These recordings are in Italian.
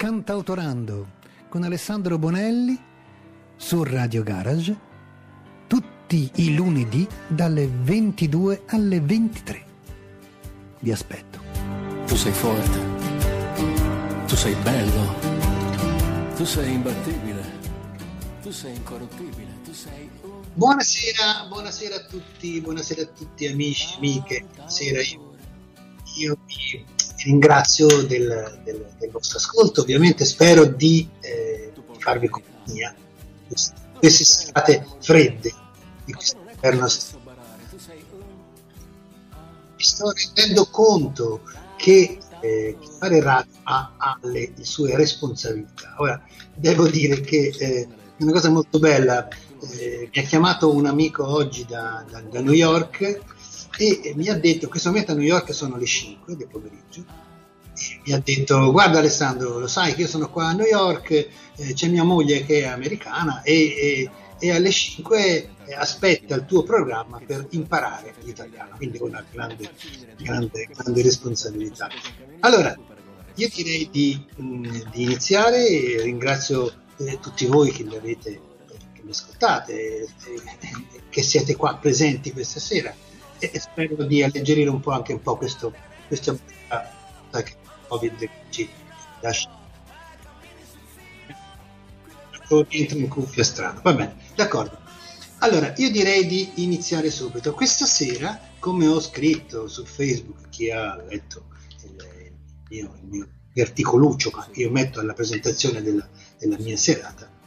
Cantautorando con Alessandro Bonelli su Radio Garage tutti i lunedì dalle 22 alle 23. Vi aspetto. Tu sei forte, tu sei bello, tu sei imbattibile, tu sei incorruttibile, tu sei. Buonasera, buonasera a tutti, buonasera a tutti amici, amiche, buonasera io, io vi ringrazio del, del, del, vostro ascolto, ovviamente spero di eh, farvi compagnia. Queste serate fredde di questo inverno mi sto rendendo conto che eh, fare radio ha, ha le, sue responsabilità. Ora devo dire che eh, una cosa molto bella eh, mi ha chiamato un amico oggi da, da, da New York e mi ha detto, in questo momento a New York sono le 5 del pomeriggio, mi ha detto guarda Alessandro, lo sai che io sono qua a New York, eh, c'è mia moglie che è americana e, e, e alle 5 aspetta il tuo programma per imparare l'italiano, quindi con una grande, grande, grande responsabilità. Allora, io direi di, mm, di iniziare, ringrazio eh, tutti voi che mi avete che mi ascoltate, eh, che siete qua presenti questa sera e spero di alleggerire un po' anche un po' questo, questa che Covid ci lascia. Entro in cuffia strano. Va bene d'accordo. Allora io direi di iniziare subito. Questa sera come ho scritto su Facebook chi ha letto il mio, il mio articoluccio che io metto alla presentazione della, della mia serata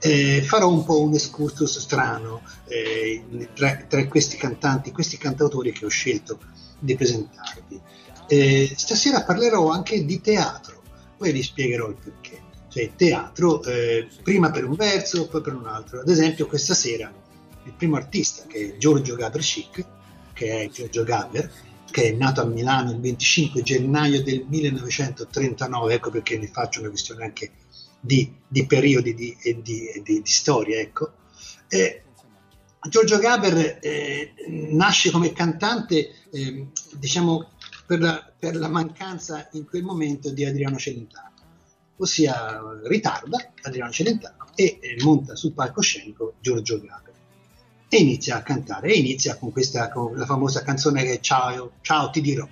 eh, farò un po' un excursus strano eh, tra, tra, questi cantanti, questi cantautori che ho scelto di presentarvi. Eh, stasera parlerò anche di teatro, poi vi spiegherò il perché. Cioè, teatro, eh, prima per un verso, poi per un altro. Ad esempio, questa sera il primo artista, che è Giorgio Gaber Schick, che è Giorgio Gaber, che è nato a Milano il 25 gennaio del 1939, ecco perché ne faccio una questione anche di, di periodi di, di, di, di, storia. Ecco. Eh, Giorgio Gaber eh, nasce come cantante, eh, diciamo, per la, per la, mancanza in quel momento di Adriano Celentano, ossia ritarda Adriano Celentano e eh, monta sul palcoscenico Giorgio Gaber e inizia a cantare e inizia con questa con la famosa canzone che è Ciao, ciao ti dirò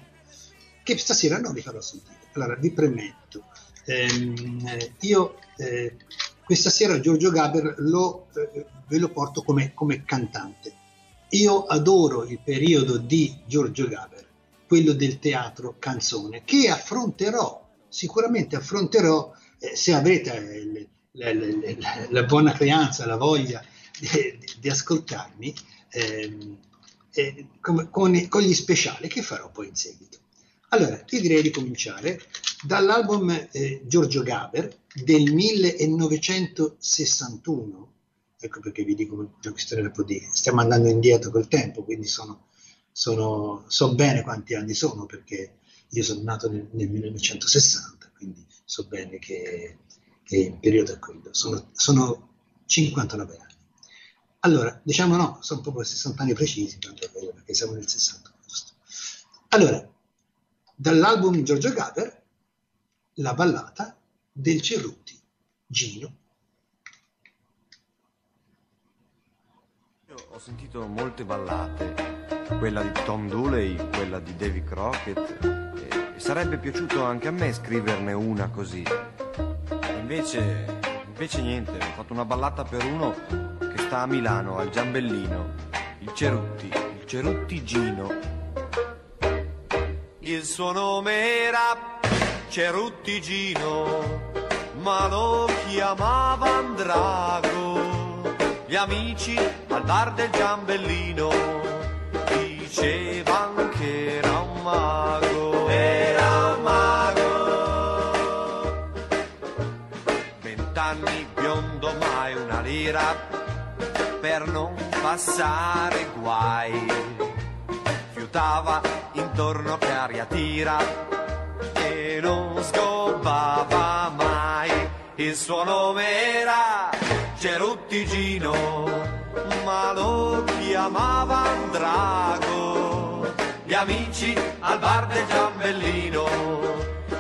che stasera non vi farò sentire allora vi premetto ehm, io eh, questa sera Giorgio Gaber lo, eh, ve lo porto come, come, cantante. Io adoro il periodo di Giorgio Gaber, quello del teatro canzone, che affronterò, sicuramente affronterò, eh, se avete la, la, la, la, buona creanza, la voglia di, di, di ascoltarmi, ehm, eh, con, con, gli speciali che farò poi in seguito. Allora, io direi di cominciare dall'album eh, Giorgio Gaber del 1961. Ecco perché vi dico una questione un po' di... Stiamo andando indietro col tempo, quindi sono, sono, so bene quanti anni sono perché io sono nato nel, nel 1960, quindi so bene che, che il periodo è quello. Sono, sono 59 anni. Allora, diciamo no, sono proprio 60 anni precisi, perché siamo nel 60. Giusto? Allora, dall'album Giorgio Gaber, la ballata del Cerruti, Gino. Io ho sentito molte ballate, quella di Tom Dooley, quella di Davy Crockett, e sarebbe piaciuto anche a me scriverne una così. Invece, invece niente, ho fatto una ballata per uno che sta a Milano, al Giambellino, il Cerutti, il Cerutti Gino il suo nome era Ceruttigino, ma lo chiamavano Drago. Gli amici al bar del Giambellino dicevano che era un mago. Era un mago. Vent'anni biondo mai una lira per non passare guai fiutava intorno che aria tira e non scoppava mai. Il suo nome era Ceruttigino, ma lo chiamavano Drago. Gli amici al bar del Giambellino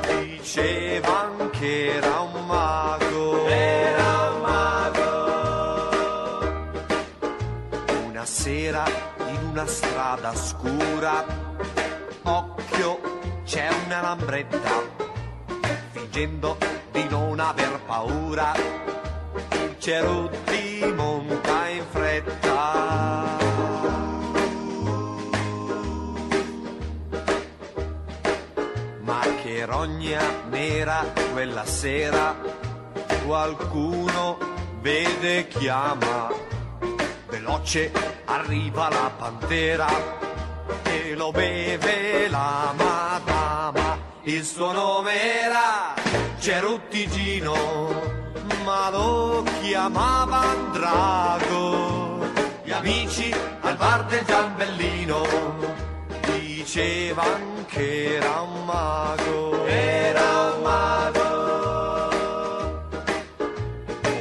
dicevano che era un mago. Era un mago. Una sera una strada scura, occhio, c'è una lambretta. Fingendo di non aver paura, il Cerutti monta in fretta. Ma che rogna nera quella sera, qualcuno vede chiama. Veloce arriva la pantera e lo beve la madama. Il suo nome era Ceruttigino, ma lo chiamavano Drago. Gli amici al bar del Giambellino dicevano che era un mago. Era un mago.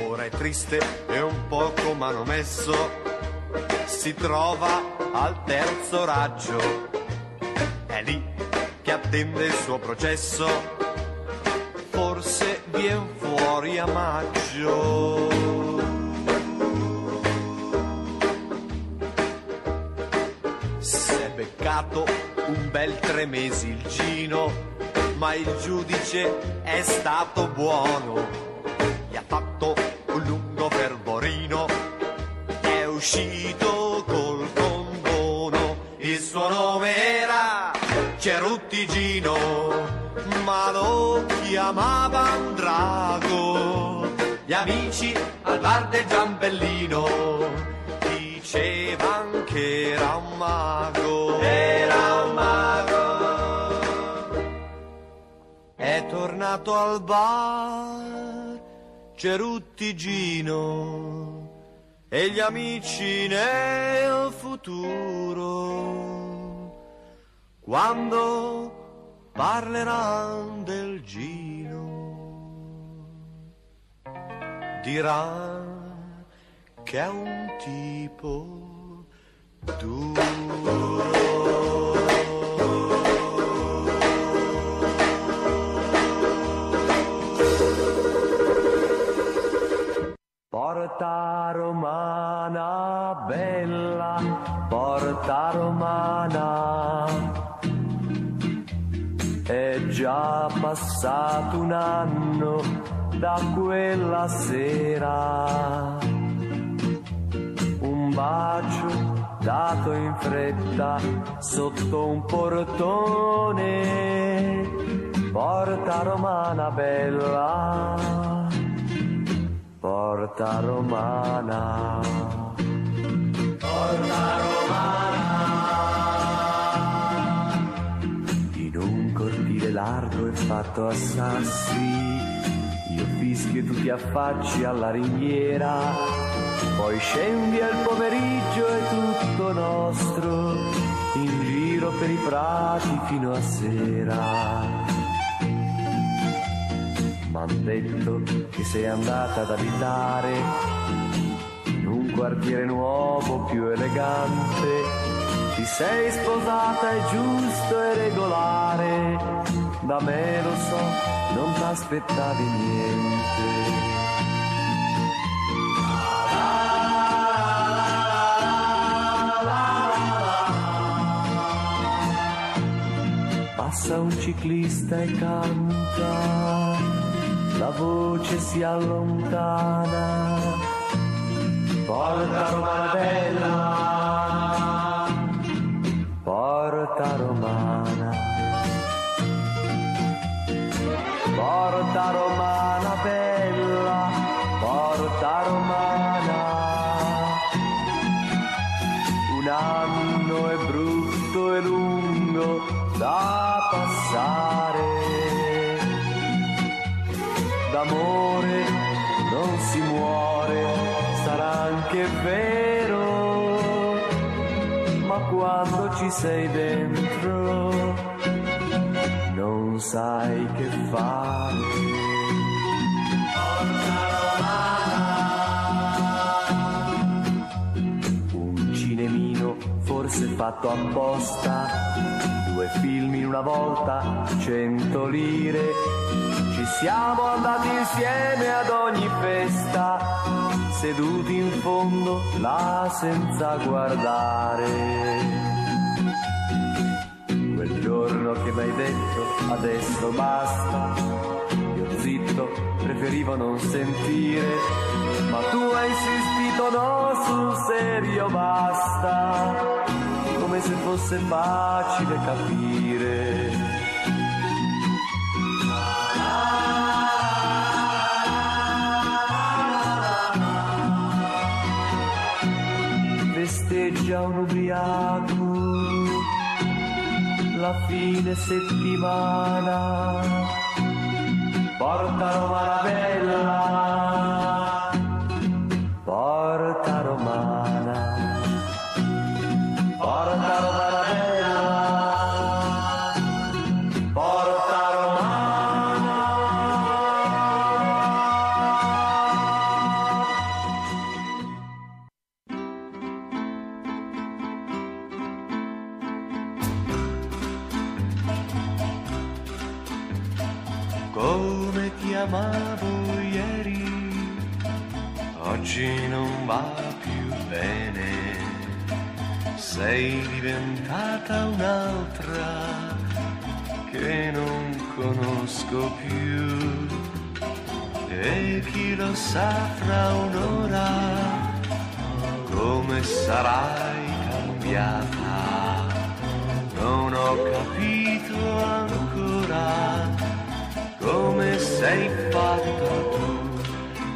Ora è triste e un poco manomesso, si trova al terzo raggio. È lì che attende il suo processo, forse vien fuori a maggio. S'è beccato un bel tre mesi il Gino, ma il giudice è stato buono. Gli ha fatto un lungo fervorino, è uscito suo nome era Ceruttigino, ma lo chiamavano Drago. Gli amici al bar del Giambellino dicevano che era un mago. Era un mago. È tornato al bar Ceruttigino e gli amici nel futuro quando parleranno del Gino dirà che è un tipo Porta romana bella, porta romana. Già passato un anno da quella sera. Un bacio dato in fretta sotto un portone. Porta romana bella Porta romana. Porta romana. Fatto a sassi, io fischio e tu ti affacci alla ringhiera, poi scendi al pomeriggio è tutto nostro, in giro per i prati fino a sera. M'han detto che sei andata ad abitare in un quartiere nuovo più elegante. Ti sei sposata, è giusto e regolare. Da me lo so, non t'aspettavi niente. Passa un ciclista e canta la voce si allontana. Porta romana bella, da passare d'amore non si muore, sarà anche vero, ma quando ci sei dentro non sai che fare. Un cinemino forse fatto apposta, due film in una volta, cento lire ci Siamo andati insieme ad ogni festa, seduti in fondo là senza guardare. Quel giorno che mi hai detto adesso basta, io zitto preferivo non sentire, ma tu hai insistito no sul serio basta, come se fosse facile capire. festeggia un ubriaco la fine settimana porta Roma bella diventata un'altra che non conosco più. E chi lo sa fra un'ora come sarai cambiata, non ho capito ancora come sei fatta tu,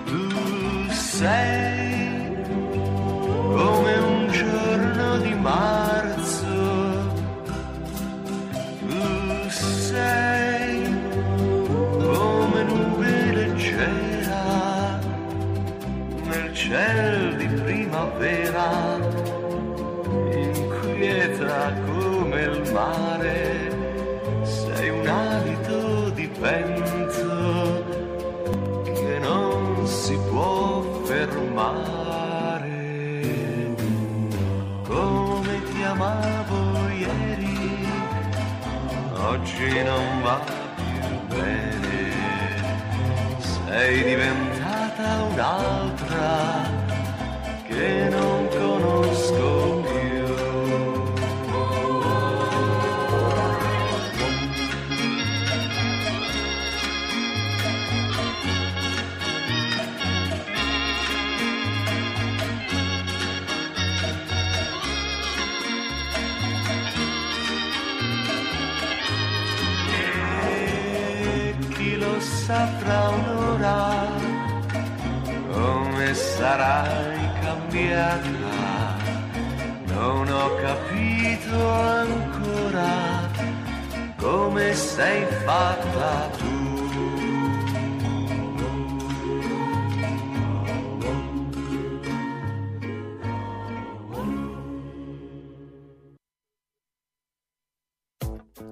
tu sei come un giorno di marzo, nel cielo di primavera, inquieta come il mare, sei un alito di vento che non si può fermare. Come ti amavo ieri, oggi non va più bene. Sei diventata un'altra non conosco chi lo sa fra un'ora come sarai cambiata non ho capito ancora come sei fatta tu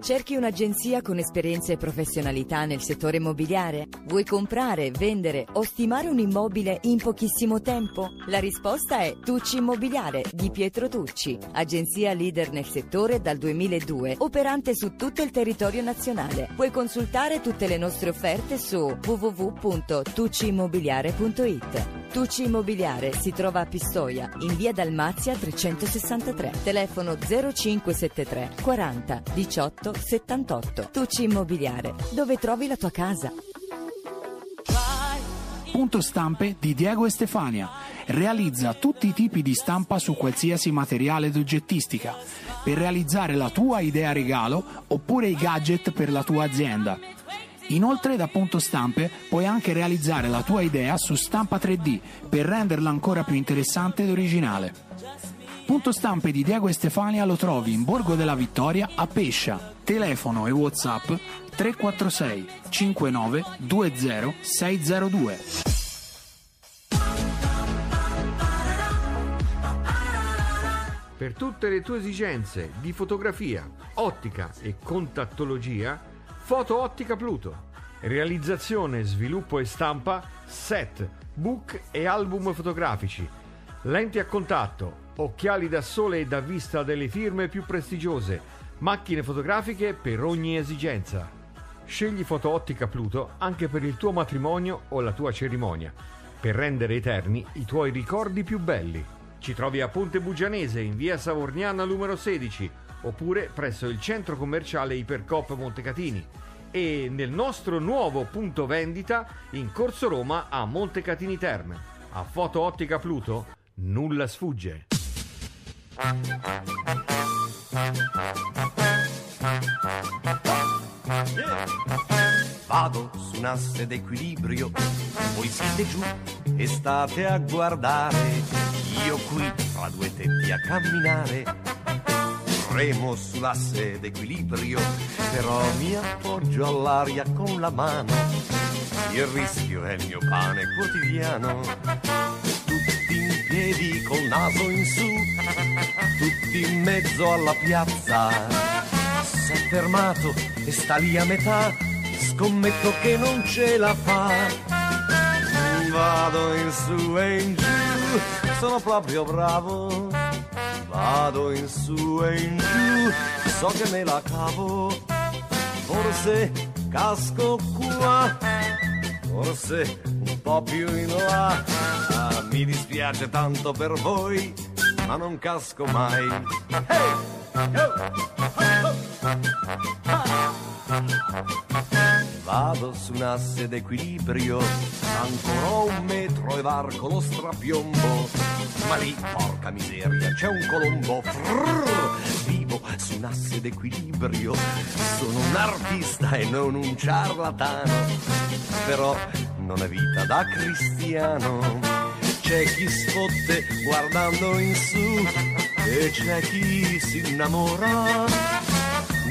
Cerchi un'agenzia con esperienza e professionalità nel settore immobiliare? Vuoi comprare, vendere o stimare un immobile in pochissimo tempo? La risposta è Tucci Immobiliare di Pietro Tucci, agenzia leader nel settore dal 2002, operante su tutto il territorio nazionale. Puoi consultare tutte le nostre offerte su www.tucciimmobiliare.it. Tucci Immobiliare si trova a Pistoia, in via Dalmazia 363, telefono 0573 40 18 78. Tucci Immobiliare, dove trovi la tua casa. Punto stampe di Diego e Stefania. Realizza tutti i tipi di stampa su qualsiasi materiale d'oggettistica per realizzare la tua idea regalo oppure i gadget per la tua azienda. Inoltre da Punto Stampe puoi anche realizzare la tua idea su stampa 3D per renderla ancora più interessante ed originale. Punto Stampe di Diego Stefania lo trovi in Borgo della Vittoria a Pescia. Telefono e WhatsApp 346 59 20 602. Per tutte le tue esigenze di fotografia, ottica e contattologia, Foto Ottica Pluto. Realizzazione, sviluppo e stampa, set, book e album fotografici. Lenti a contatto, occhiali da sole e da vista delle firme più prestigiose, macchine fotografiche per ogni esigenza. Scegli Fotoottica Pluto anche per il tuo matrimonio o la tua cerimonia, per rendere eterni i tuoi ricordi più belli. Ci trovi a Ponte Bugianese in via Savorniana numero 16 oppure presso il centro commerciale Ipercop Montecatini e nel nostro nuovo punto vendita in Corso Roma a Montecatini Terme. A Foto Ottica Pluto nulla sfugge. Vado su un asse d'equilibrio, voi siete giù e state a guardare, io qui fra due tetti a camminare. Remo sull'asse d'equilibrio, però mi appoggio all'aria con la mano. Il rischio è il mio pane quotidiano. Piedi col naso in su, tutti in mezzo alla piazza. Si è fermato e sta lì a metà, scommetto che non ce la fa. Vado in su e in giù, sono proprio bravo. Vado in su e in giù, so che me la cavo. Forse casco qua, forse un po' più in là. Mi dispiace tanto per voi, ma non casco mai. Vado su un asse d'equilibrio, ancora un metro e varco lo strapiombo. Ma lì, porca miseria, c'è un colombo. Frrr, vivo su un asse d'equilibrio, sono un artista e non un ciarlatano. Però non è vita da cristiano. C'è chi sfotte guardando in su e c'è chi si innamora.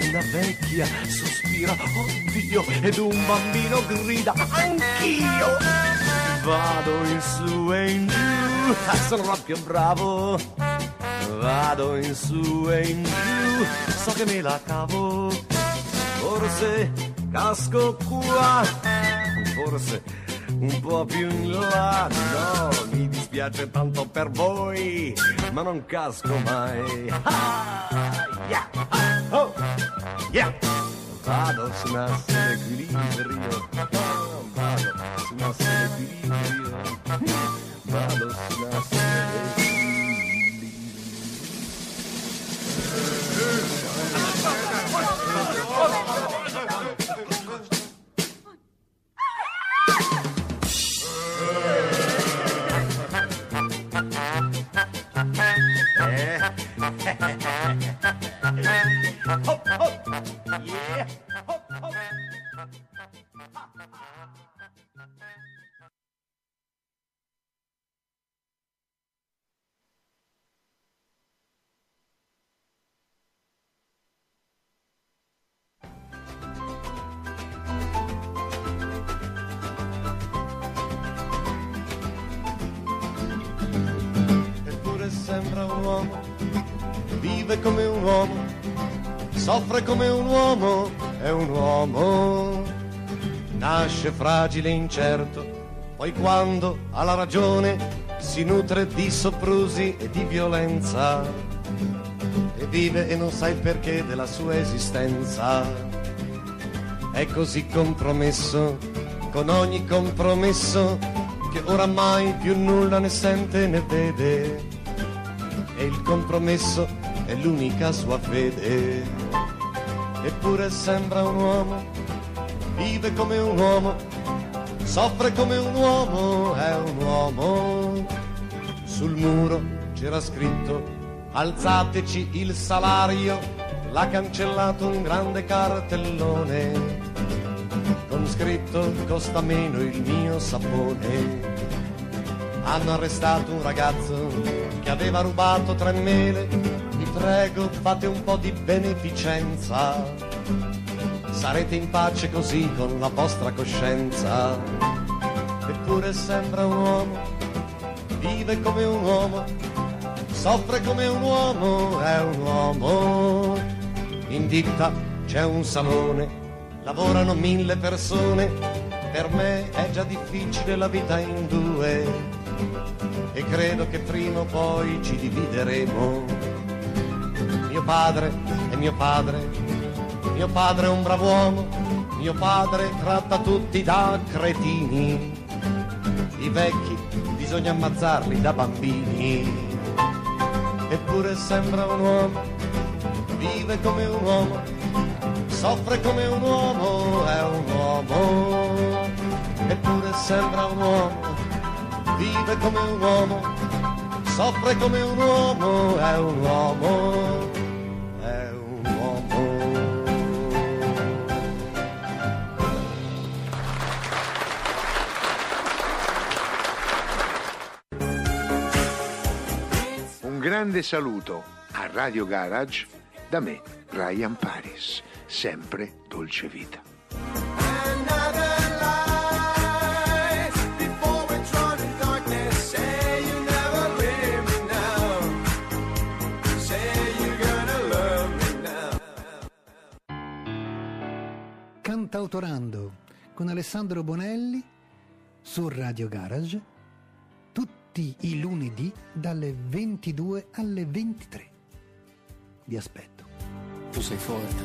Una vecchia sospira, oddio, ed un bambino grida, anch'io. Vado in su e in giù, sono proprio bravo. Vado in su e in giù, so che me la cavo. Forse casco qua, forse un po' più in là. No, mi dispiace tanto per voi, ma non casco mai. Ah, yeah, ah, oh, yeah. Vado su un asse d'equilibrio, vado su un asse d'equilibrio, vado su un asse Ha ha ha. Soffre come un uomo, è un uomo. Nasce fragile e incerto, poi quando ha la ragione si nutre di soprusi e di violenza e vive e non sa il perché della sua esistenza. È così compromesso con ogni compromesso che oramai più nulla ne sente né vede e il compromesso è l'unica sua fede. Eppure sembra un uomo, vive come un uomo, soffre come un uomo, è un uomo. Sul muro c'era scritto alzateci il salario, l'ha cancellato un grande cartellone con scritto costa meno il mio sapone. Hanno arrestato un ragazzo che aveva rubato tre mele. Prego, fate un po' di beneficenza. Sarete in pace così con la vostra coscienza. Eppure sembra un uomo, vive come un uomo, soffre come un uomo, è un uomo. In ditta c'è un salone, lavorano mille persone. Per me è già difficile la vita in due e credo che prima o poi ci divideremo. Mio padre è mio padre, mio padre è un bravo uomo, Mio padre tratta tutti da cretini, i vecchi bisogna ammazzarli da bambini. Eppure sembra un uomo, vive come un uomo, soffre come un uomo, è un uomo. Eppure sembra un uomo, vive come un uomo, soffre come un uomo, è un uomo. Grande saluto a Radio Garage da me, Brian Paris, sempre dolce vita. Cantautorando con Alessandro Bonelli su Radio Garage tutti i lunedì dalle 22 alle 23. Vi aspetto. Tu sei forte,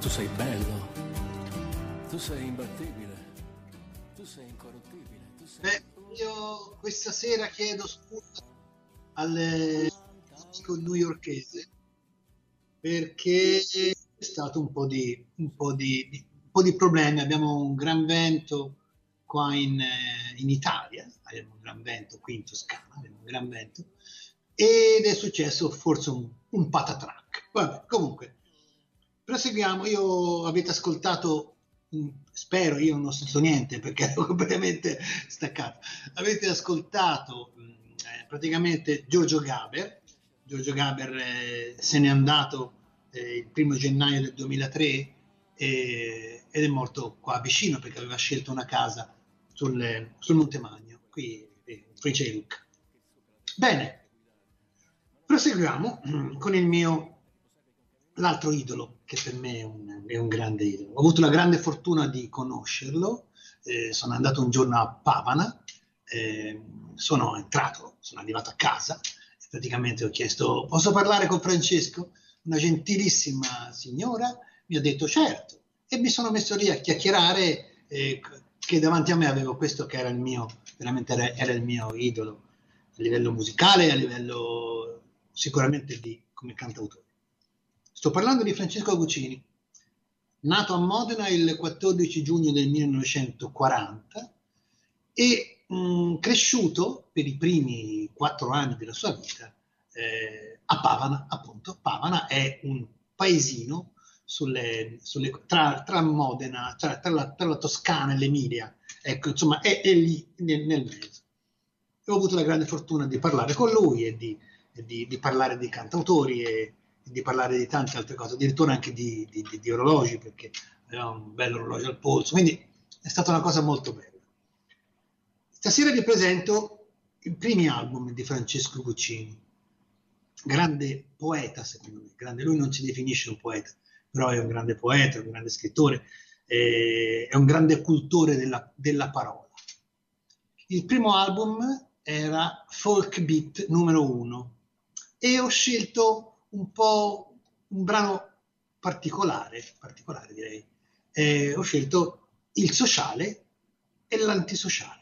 tu sei bello, tu sei imbattibile, tu sei incorruttibile, tu sei... Beh, io questa sera chiedo scusa al amico newyorkese perché c'è stato un po' di, un po' di, di- un po' di problemi. Abbiamo un gran vento qua in, eh, in Italia, abbiamo un gran vento qui in Toscana, abbiamo un gran vento ed è successo forse un, un patatrack. Vabbè, comunque, proseguiamo. Io avete ascoltato, mm, spero, io non ho sentito niente perché ero completamente staccato. Avete ascoltato mm, eh, praticamente Giorgio Gaber. Giorgio Gaber eh, se n'è andato eh, il primo gennaio del 2003 e- ed è morto qua vicino perché aveva scelto una casa sul, sul Monte Magno, qui di Lucca. Bene, proseguiamo con il mio l'altro idolo che per me è un, è un grande idolo. Ho avuto la grande fortuna di conoscerlo, eh, sono andato un giorno a Pavana, eh, sono entrato, sono arrivato a casa e praticamente ho chiesto posso parlare con Francesco? Una gentilissima signora mi ha detto certo e mi sono messo lì a chiacchierare eh, che davanti a me avevo questo che era il mio, veramente era, era il mio idolo a livello musicale, a livello sicuramente di, come cantautore. Sto parlando di Francesco Guccini, nato a Modena il 14 giugno del 1940 e mh, cresciuto per i primi quattro anni della sua vita eh, a Pavana, appunto. Pavana è un paesino sulle- sulle- tra, tra Modena, cioè tra tra la Toscana e l'Emilia, ecco, insomma, è, è lì nel, nel mezzo. E ho avuto la grande fortuna di parlare con lui e di, e di- di parlare di cantautori e, di parlare di tante altre cose, addirittura anche di, di- di- orologi, perché aveva un bel orologio al polso, quindi è stata una cosa molto bella. Stasera vi presento i primi album di Francesco Guccini, grande poeta secondo me, grande, lui non si definisce un poeta, però è un grande poeta, un grande scrittore, eh, è un grande cultore della, della parola. Il primo album era Folk Beat numero uno e ho scelto un po' un brano particolare, particolare direi. Eh, ho scelto il sociale e l'antisociale.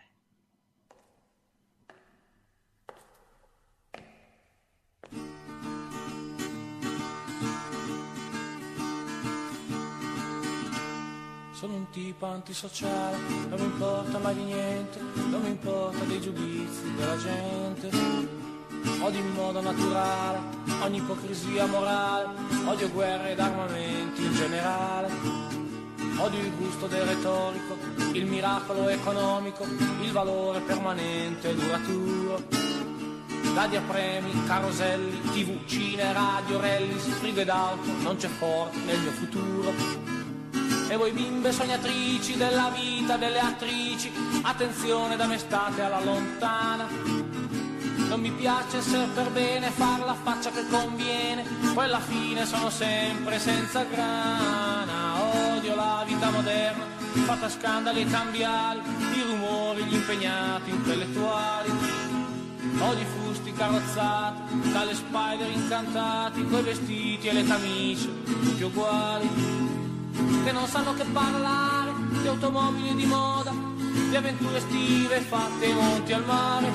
Sono un tipo antisociale, non mi importa mai di niente, non mi importa dei giudizi della gente. Odio in modo naturale ogni ipocrisia morale, odio guerre ed armamenti in generale. Odio il gusto del retorico, il miracolo economico, il valore permanente e duraturo. Dadi a premi, caroselli, tv, cine, radio, rally, frigo ed auto, non c'è forte nel mio futuro. E voi bimbe sognatrici della vita delle attrici, attenzione da me state alla lontana. Non mi piace essere per bene, far la faccia che conviene, poi alla fine sono sempre senza grana. Odio la vita moderna, fatta scandali e cambiali, i rumori, gli impegnati intellettuali. Odio i fusti carrozzati, dalle spider incantati, coi vestiti e le camicie tutti uguali. Che non sanno che parlare di automobili di moda, di avventure estive fatte ai monti al mare.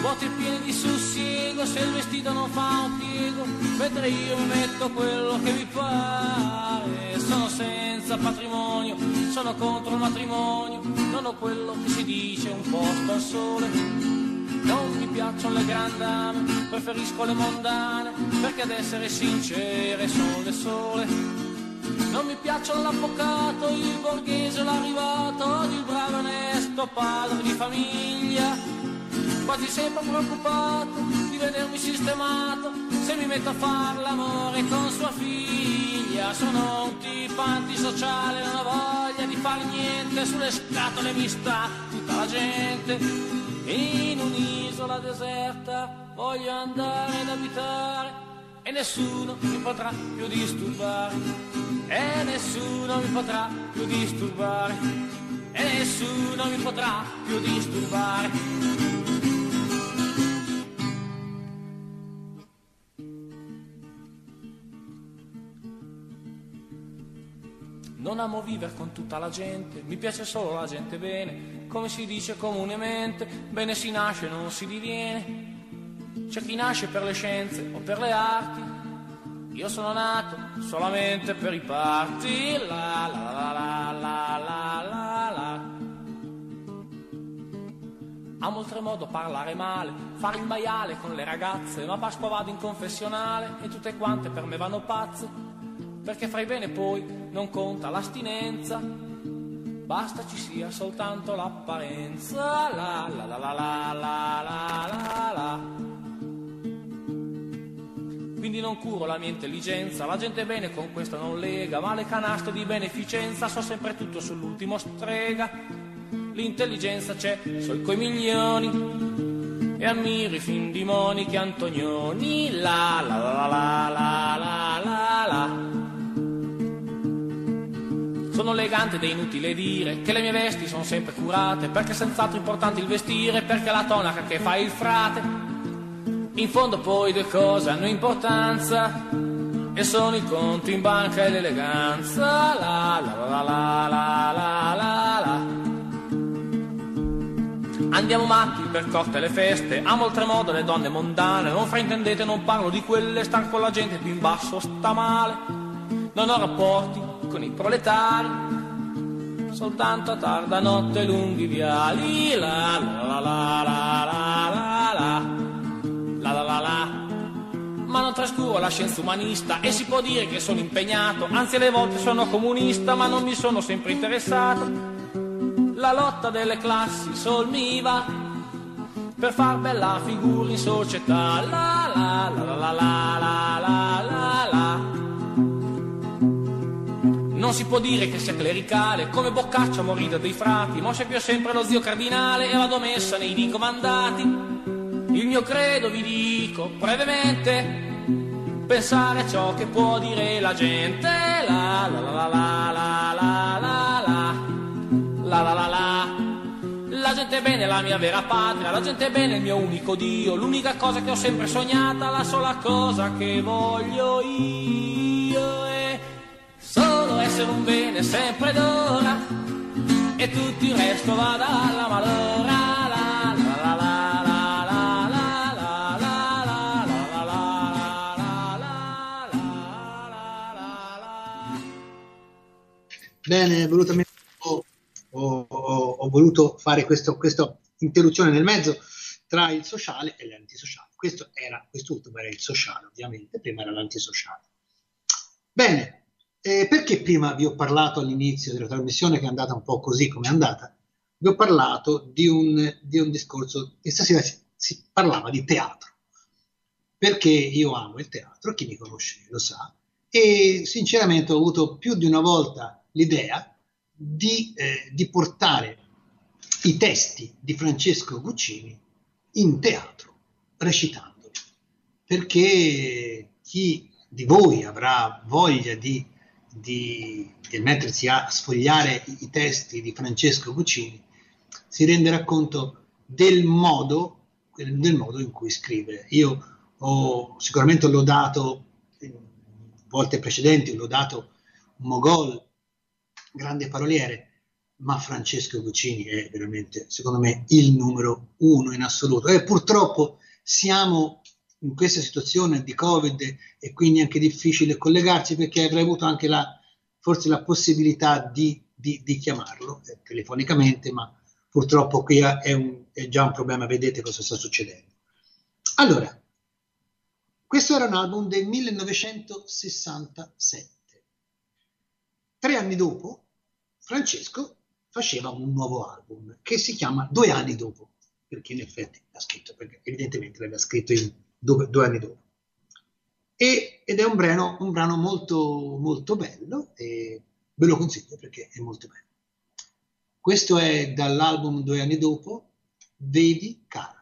Vuoti pieni di sussiego se il vestito non fa un piego, mentre io metto quello che mi pare. Sono senza patrimonio, sono contro il matrimonio, non ho quello che si dice un posto al sole. Non mi piacciono le grandi dame, preferisco le mondane, perché ad essere sincere sono le sole. Non mi piacciono l'avvocato, il borghese, l'arrivato, il bravo onesto padre di famiglia. Quasi sempre preoccupato di vedermi sistemato se mi metto a far l'amore con sua figlia. Sono un tipo antisociale, non ho voglia di far niente, sulle scatole mi sta tutta la gente. In un'isola deserta voglio andare ad abitare e nessuno mi potrà più disturbare. E nessuno mi potrà più disturbare. E nessuno mi potrà più disturbare. Non amo vivere con tutta la gente, mi piace solo la gente bene, come si dice comunemente, bene si nasce, non si diviene. C'è chi nasce per le scienze o per le arti, io sono nato solamente per i parti. La la la la la la la la. Amo oltremodo parlare male, fare il maiale con le ragazze, ma Pasqua vado in confessionale e tutte quante per me vanno pazze, perché fai bene poi non conta l'astinenza, basta ci sia soltanto l'apparenza. La la la la la la la la la. Quindi non curo la mia intelligenza, la gente bene con questo non lega, ma le canaste di beneficenza so sempre tutto sull'ultimo strega. L'intelligenza c'è, so coi milioni e ammiro i film di Monica Antonioni. La la la la la la la la. Sono elegante ed è inutile dire che le mie vesti sono sempre curate, perché senz'altro importante il vestire, perché la tonaca che fa il frate. In fondo poi due cose hanno importanza e sono il conto in banca e l'eleganza. La la la la la la la la. Andiamo matti per corte le feste, amo oltremodo le donne mondane, non fraintendete, non parlo di quelle, star con la gente più in basso sta male. Non ho rapporti con i proletari, soltanto a tarda notte lunghi viali. La la la la la la la la la la la la. Ma non trascuro la scienza umanista e si può dire che sono impegnato, anzi alle volte sono comunista, ma non mi sono sempre interessato. La lotta delle classi sol mi va per far bella figura in società. La la la la la la la la la. Non si può dire che sia clericale, come Boccaccio morire dei frati, c'è più sempre lo zio cardinale e vado messa nei ricomandati. Il mio credo vi dico brevemente, pensare a ciò che può dire la gente. La la la la la la la la la la la la La gente bene è la mia vera patria, la gente bene è il mio unico Dio, l'unica cosa che ho sempre sognata, la sola cosa che voglio io è solo essere un bene sempre d'ora e tutto il resto va dalla malora. Bene, volutamente ho, ho- ho- voluto fare questo- questa interruzione nel mezzo tra il sociale e l'antisociale. Questo era, quest'ultimo era il sociale, ovviamente, prima era l'antisociale. Bene, eh, perché prima vi ho parlato all'inizio della trasmissione che è andata un po' così come è andata? Vi ho parlato di un, di un discorso, che stasera si, si parlava di teatro, perché io amo il teatro, chi mi conosce lo sa, e sinceramente ho avuto più di una volta l'idea di, eh, di portare i testi di Francesco Guccini in teatro, recitandoli, perché chi di voi avrà voglia di, di- di mettersi a sfogliare i, testi di Francesco Guccini si renderà conto del modo, del modo in cui scrive. Io ho sicuramente lodato volte precedenti, ho lodato Mogol grande paroliere, ma Francesco Guccini è veramente, secondo me, il numero uno in assoluto. E purtroppo siamo in questa situazione di Covid e quindi è anche difficile collegarci perché avrei avuto anche la, forse la possibilità di, di, di chiamarlo eh, telefonicamente, ma purtroppo qui è, un, è già un problema, vedete cosa sta succedendo. Allora, questo era un album del 1967. Tre anni dopo, Francesco faceva un nuovo album che si chiama Due anni dopo, perché in effetti l'ha scritto, perché evidentemente l'aveva scritto due, due anni dopo. E, ed è un brano, un brano molto, molto bello e ve lo consiglio perché è molto bello. Questo è dall'album Due anni dopo, Vedi cara.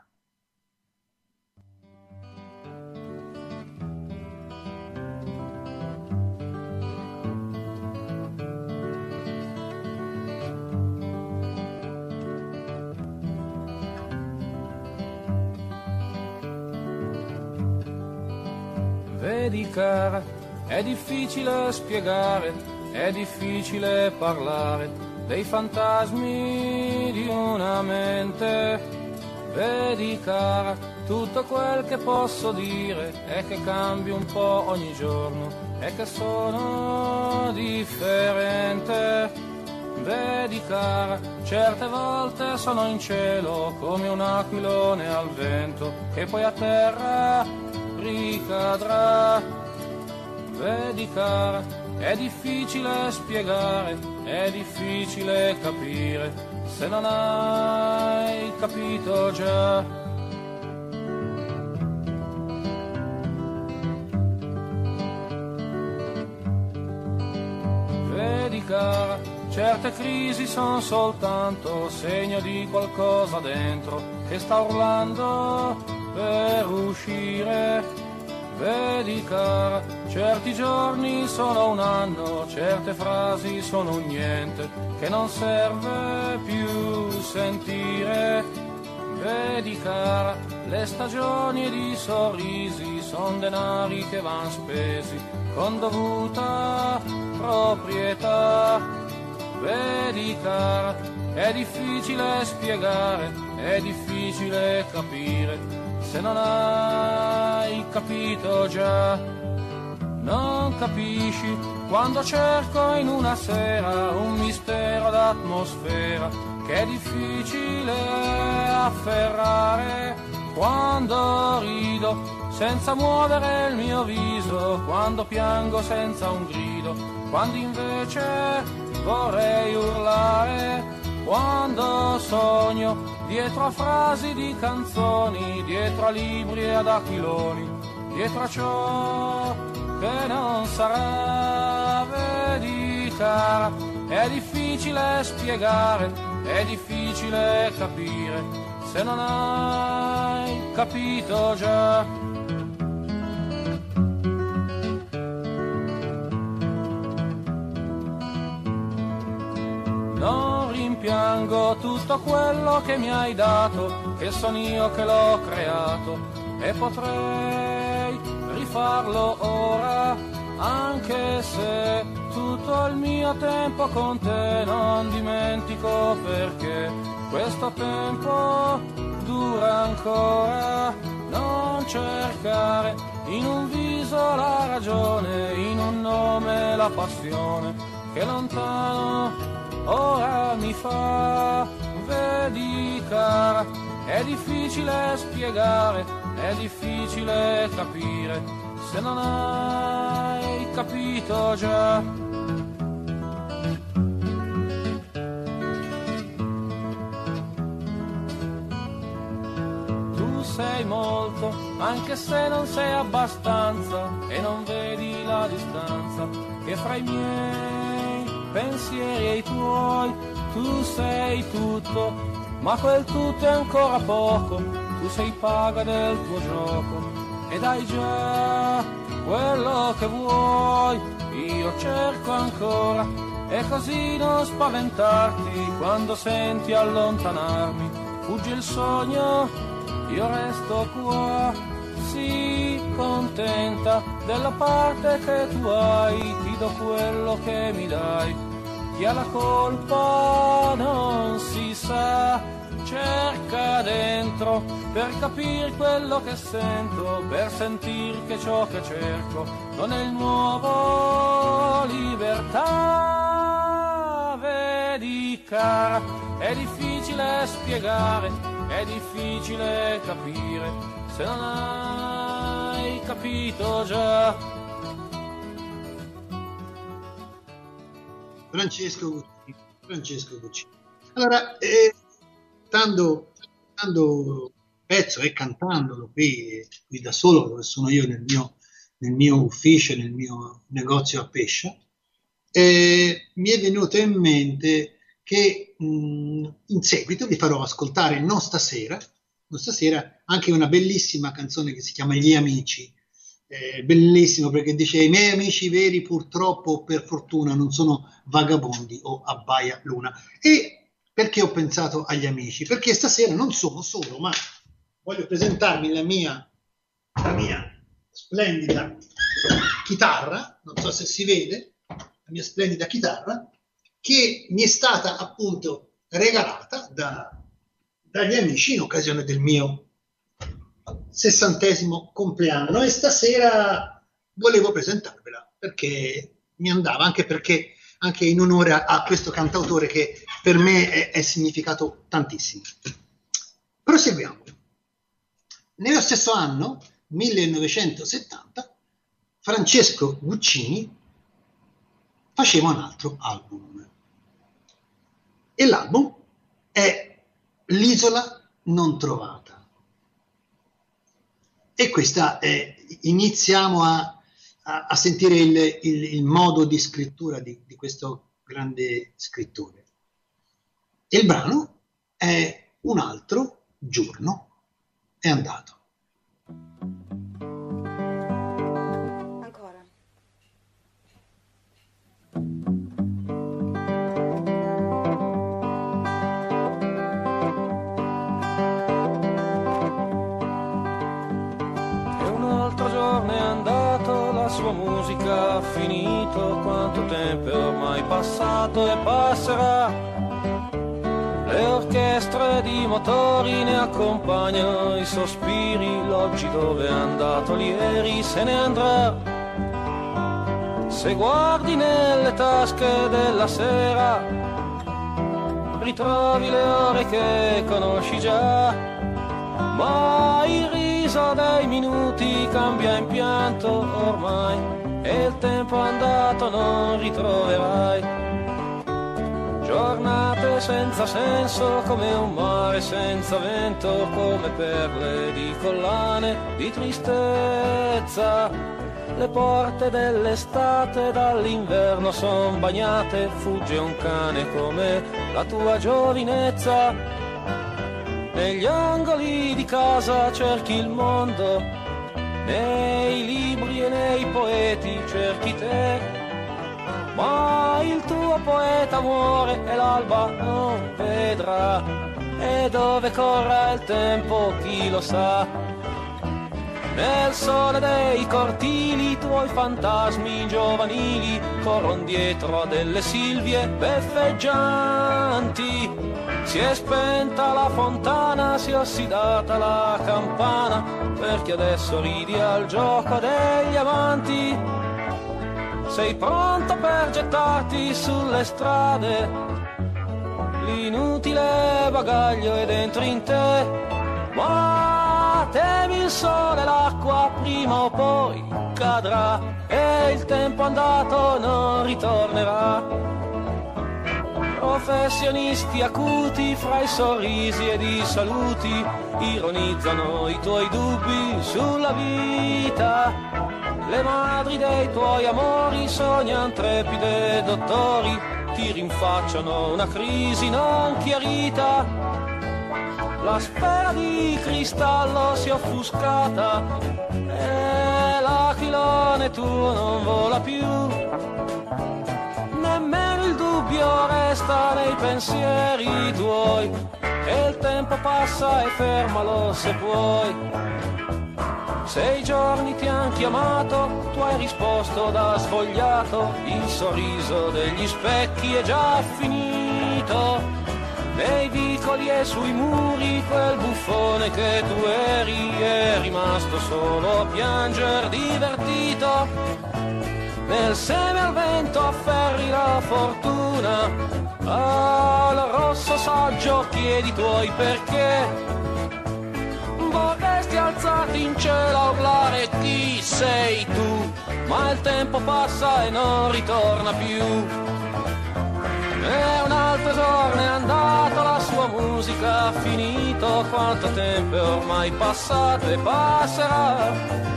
Vedi cara, è difficile spiegare, è difficile parlare dei fantasmi di una mente. Vedi cara, tutto quel che posso dire è che cambio un po' ogni giorno e che sono differente. Vedi cara, certe volte sono in cielo come un aquilone al vento che poi a terra ricadrà. Vedi cara, è difficile spiegare, è difficile capire se non hai capito già. Vedi cara, certe crisi sono soltanto segno di qualcosa dentro che sta urlando per uscire. Vedi cara, certi giorni sono un anno, certe frasi sono un niente che non serve più sentire. Vedi cara, le stagioni ed i sorrisi son denari che van spesi con dovuta proprietà. Vedi cara, è difficile spiegare, è difficile capire se non hai capito già. Non capisci quando cerco in una sera un mistero d'atmosfera che è difficile afferrare. Quando rido senza muovere il mio viso, quando piango senza un grido, quando invece vorrei urlare, dietro a frasi di canzoni, dietro a libri e ad aquiloni, dietro a ciò che non sarà, cara, è difficile spiegare, è difficile capire, se non hai capito già. Tutto quello che mi hai dato, che son io che l'ho creato e potrei rifarlo ora, anche se tutto il mio tempo con te non dimentico perché questo tempo dura ancora. Non cercare in un viso la ragione, in un nome la passione, che lontano ora mi fa, vedi cara, è difficile spiegare, è difficile capire, se non hai capito già. Tu sei molto, anche se non sei abbastanza, e non vedi la distanza che fra i miei pensieri e i tuoi, tu sei tutto, ma quel tutto è ancora poco, tu sei paga del tuo gioco ed hai già quello che vuoi, io cerco ancora e così non spaventarti quando senti allontanarmi, fugge il sogno, io resto qua, sii contenta della parte che tu hai, ti do quello che mi dai chi ha la colpa non si sa, cerca dentro per capire quello che sento, per sentire che ciò che cerco non è il nuovo libertà. Vedi cara, è difficile spiegare, è difficile capire se non hai capito già. Francesco Guccini. Francesco Guccini. Allora, eh, stando, stando pezzo e cantandolo qui, qui, da solo, dove sono io nel mio, nel mio ufficio, nel mio negozio a pesce, eh, mi è venuto in mente che mh, in seguito vi farò ascoltare non stasera, non stasera anche una bellissima canzone che si chiama Gli Amici eh, bellissimo perché dice i miei amici veri purtroppo o per fortuna non sono vagabondi o abbaia luna. E perché ho pensato agli amici? Perché stasera non sono solo ma voglio presentarmi la mia, la mia splendida chitarra non so se si vede la mia splendida chitarra che mi è stata appunto regalata da, dagli amici in occasione del mio sessantesimo compleanno e stasera volevo presentarvela perché mi andava, anche perché anche in onore a, questo cantautore che per me è, è significato tantissimo. Proseguiamo. Nello stesso anno, 1970, Francesco Guccini faceva un altro album. E l'album è L'isola non trovata. E questa è, iniziamo a, a, a sentire il, il, il, modo di scrittura di, di questo grande scrittore. E il brano è un altro giorno è andato. Ha finito, quanto tempo è ormai passato e passerà. Le orchestre di motori ne accompagnano i sospiri, l'oggi dove è andato ieri se ne andrà. Se guardi nelle tasche della sera, ritrovi le ore che conosci già, ma il riso dei minuti cambia in pianto ormai e il tempo andato non ritroverai. Giornate senza senso come un mare senza vento, come perle di collane di tristezza. Le porte dell'estate dall'inverno son bagnate, fugge un cane come la tua giovinezza negli angoli di casa cerchi il mondo, nei libri e nei poeti cerchi te. Ma il tuo poeta muore e l'alba non vedrà. E dove corra il tempo chi lo sa. Nel sole dei cortili i tuoi fantasmi giovanili corrono dietro delle silvie beffeggianti si è spenta la fontana, si è ossidata la campana, perché adesso ridi al gioco degli amanti. Sei pronto per gettarti sulle strade, l'inutile bagaglio è dentro in te, ma temi il sole l'acqua prima o poi cadrà e il tempo andato non ritornerà professionisti acuti fra i sorrisi ed i saluti ironizzano i tuoi dubbi sulla vita. Le madri dei tuoi amori sognano trepide dottori, ti rinfacciano una crisi non chiarita. La sfera di cristallo si è offuscata e l'aquilone tuo non vola più dubbio resta nei pensieri tuoi e il tempo passa e fermalo se puoi. Sei giorni ti han chiamato, tu hai risposto da svogliato, il sorriso degli specchi è già finito. Nei vicoli e sui muri quel buffone che tu eri è rimasto solo a pianger divertito. Nel seme al vento afferri la fortuna, al rosso saggio chiedi tuoi perché. Vorresti alzarti in cielo a urlare chi sei tu, ma il tempo passa e non ritorna più. E un altro giorno è andato, la sua musica ha finito, quanto tempo è ormai passato e passerà.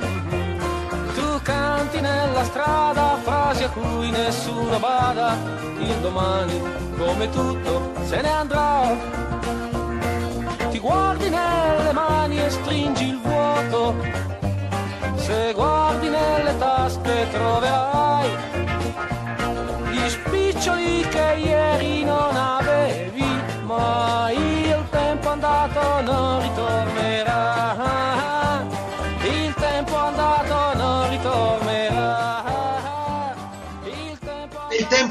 Tu canti nella strada frasi a cui nessuno bada, il domani come tutto se ne andrà. Ti guardi nelle mani e stringi il vuoto, se guardi nelle tasche troverai gli spiccioli che ieri non avevi, ma il tempo andato non ritornerà.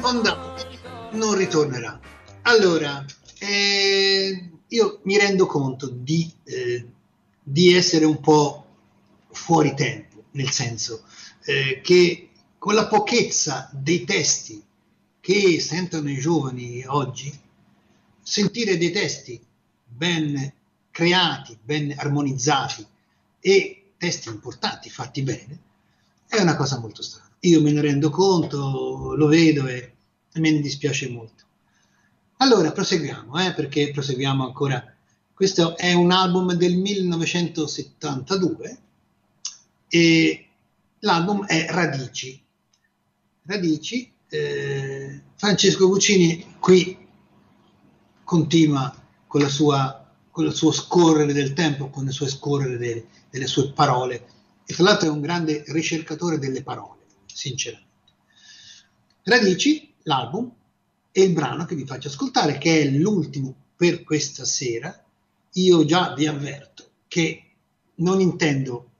Andato non ritornerà. Allora, eh, io mi rendo conto di, eh, di essere un po' fuori tempo, nel senso eh, che con la pochezza dei testi che sentono i giovani oggi, sentire dei testi ben creati, ben armonizzati e testi importanti, fatti bene, è una cosa molto strana. Io me ne rendo conto, lo vedo e, e me ne dispiace molto. Allora, proseguiamo, eh, perché proseguiamo ancora. Questo è un album del 1972 e l'album è Radici. Radici, eh, Francesco Guccini qui continua con, sua, con il suo scorrere del tempo, con il suo scorrere de, delle sue parole e tra l'altro è un grande ricercatore delle parole, sinceramente. Radici, l'album, e il brano che vi faccio ascoltare, che è l'ultimo per questa sera, io già vi avverto che non intendo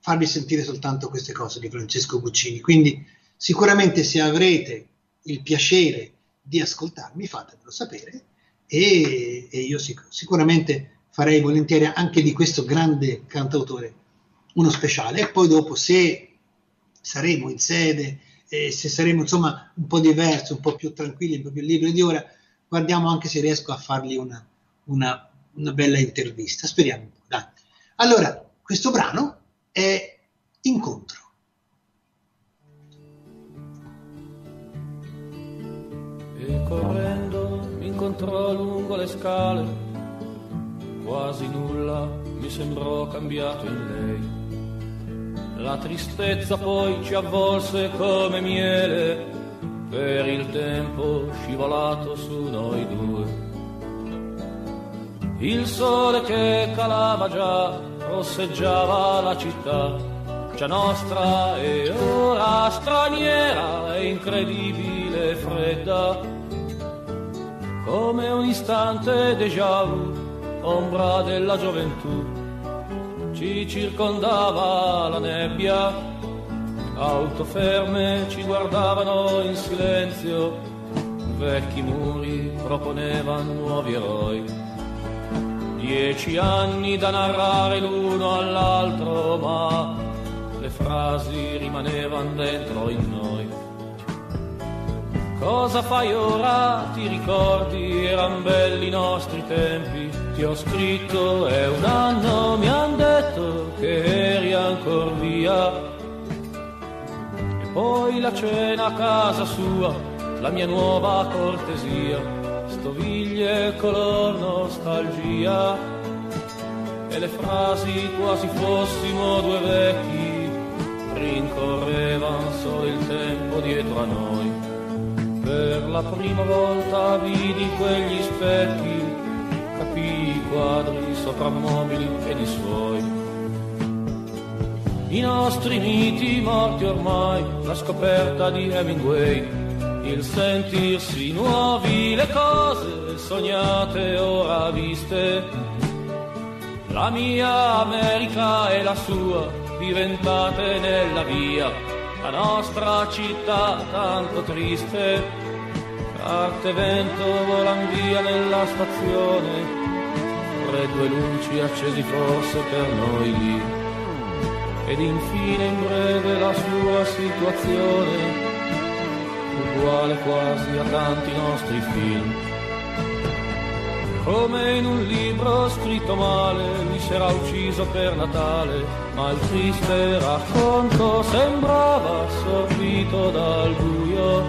farvi sentire soltanto queste cose di Francesco Guccini, quindi sicuramente se avrete il piacere di ascoltarmi fatemelo sapere e, e io sic- sicuramente farei volentieri anche di questo grande cantautore uno speciale. E poi dopo se saremo in sede e se saremo insomma un po' diversi, un po' più tranquilli, un po' più liberi di ora, guardiamo anche se riesco a fargli una, una, una bella intervista. Speriamo un po'. Dai. Allora, questo brano è Incontro. E correndo mi incontrò lungo le scale, quasi nulla mi sembrò cambiato in lei. La tristezza poi ci avvolse come miele. Per il tempo scivolato su noi due. Il sole che calava già rosseggiava la città, già nostra e ora straniera e incredibile fredda, come un istante déjà vu, ombra della gioventù, ci circondava la nebbia, auto ferme ci guardavano in silenzio, vecchi muri proponevano nuovi eroi. Dieci anni da narrare l'uno all'altro, ma le frasi rimanevano dentro in noi. Cosa fai ora? Ti ricordi? Eran belli i nostri tempi. Ti ho scritto, è un anno, mi han detto che eri ancora via. E poi la cena a casa sua, la mia nuova cortesia stoviglie color nostalgia e le frasi quasi fossimo due vecchi rincorrevan solo il tempo dietro a noi per la prima volta vidi quegli specchi quadri soprammobili ed i suoi i nostri miti morti ormai la scoperta di Hemingway il sentirsi nuovi, le cose sognate ora viste. La mia America e la sua diventate nella via la nostra città tanto triste. Carte e vento volan via nella stazione, vorrei due luci accesi forse per noi lì. Ed infine in breve la sua situazione, uguale quasi a tanti nostri film. Come in un libro scritto male, si era ucciso per Natale, ma il triste racconto sembrava assorbito dal buio.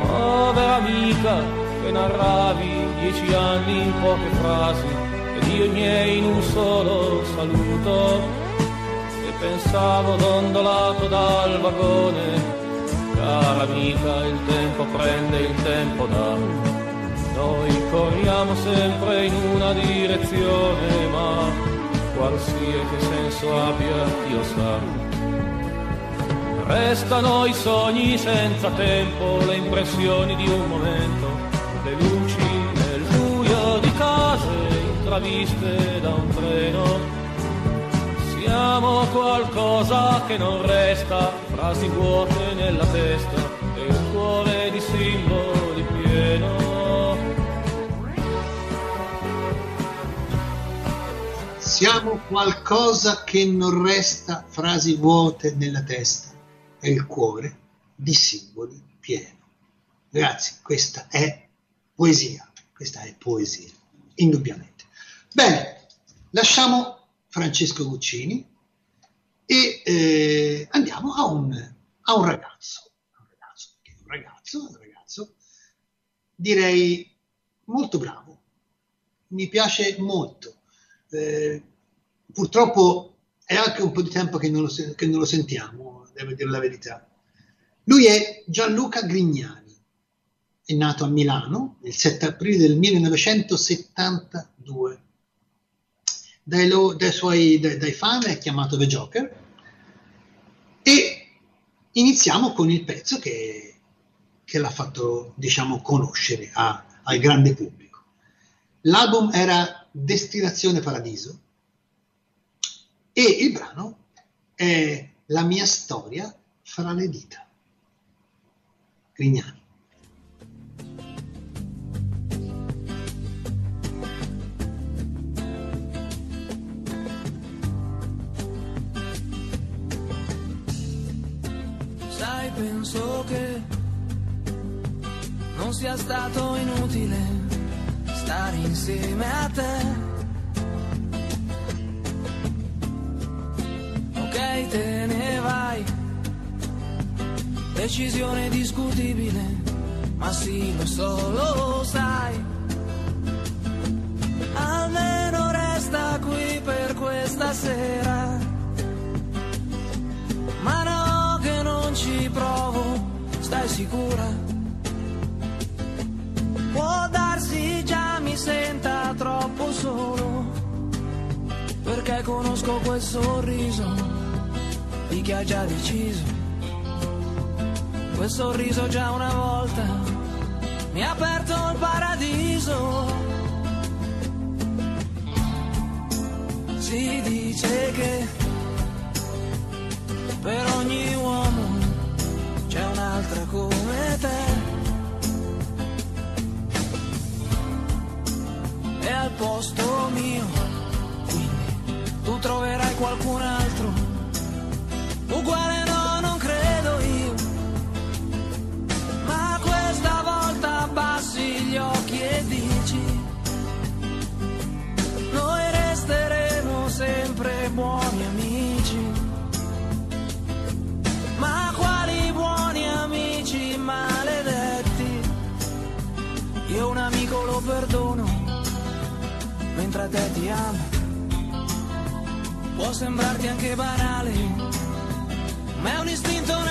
Povera amica, che narravi dieci anni in poche frasi, ed io i miei in un solo saluto, e pensavo dondolato dal vagone, cara amica, il tempo prende, il tempo dà. Noi corriamo sempre in una direzione, ma qualsiasi senso abbia, Dio sa. Restano i sogni senza tempo, le impressioni di un momento, le intraviste da un treno. Siamo qualcosa che non resta, frasi vuote nella testa e un cuore di simboli pieno. Siamo qualcosa che non resta, frasi vuote nella testa e il cuore di simboli pieno. Ragazzi, questa è poesia, questa è poesia, indubbiamente. Bene, lasciamo Francesco Guccini e eh, andiamo a un, a un ragazzo, un ragazzo, un ragazzo, un ragazzo, direi molto bravo, mi piace molto. Eh, purtroppo è anche un po' di tempo che non, lo, che non lo sentiamo, devo dire la verità. Lui è Gianluca Grignani, è nato a Milano il 7 aprile del 1972. Dai, lo, dai suoi dai, dai fan è chiamato The Joker e iniziamo con il pezzo che, che l'ha fatto diciamo conoscere a, al grande pubblico. L'album era Destinazione Paradiso e il brano è La mia storia fra le dita. Grignani. Penso che non sia stato inutile stare insieme a te. Ok, te ne vai. Decisione discutibile, ma sì, lo so, lo sai. Almeno resta qui per questa sera. Sicura? Può darsi già mi senta troppo solo, perché conosco quel sorriso di chi ha già deciso. Quel sorriso già una volta mi ha aperto il paradiso. Si dice che per ogni uomo un'altra come te. E al posto mio, quindi tu troverai qualcun altro uguale no, non mentre a te ti amo. Può sembrarti anche banale, ma è un istinto naturale.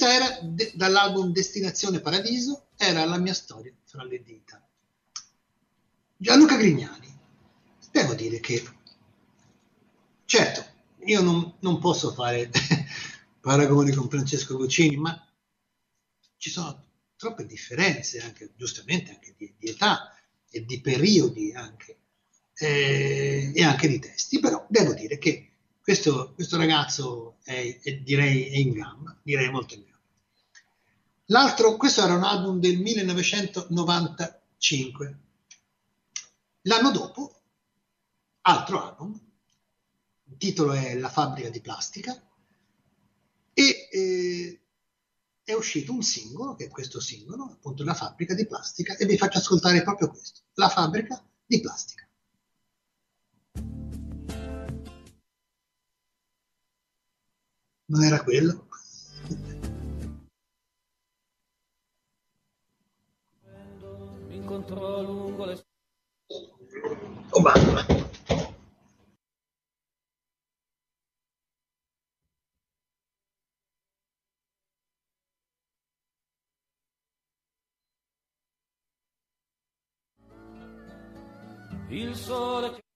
Questa era de- dall'album Destinazione Paradiso, era la mia storia fra le dita. Gianluca Grignani, devo dire che, certo, io non, non posso fare paragoni con Francesco Guccini, ma ci sono troppe differenze, anche, giustamente anche di, di età e di periodi anche, eh, e anche di testi, però devo dire che questo, questo ragazzo è, è- direi è in gamba, direi molto in gamba. L'altro, questo era un album del 1995. L'anno dopo, altro album, il titolo è La fabbrica di plastica e eh, è uscito un singolo, che è questo singolo, appunto La fabbrica di plastica, e vi faccio ascoltare proprio questo, La fabbrica di plastica. Non era quello? Incontrò lungo le mamma. il sole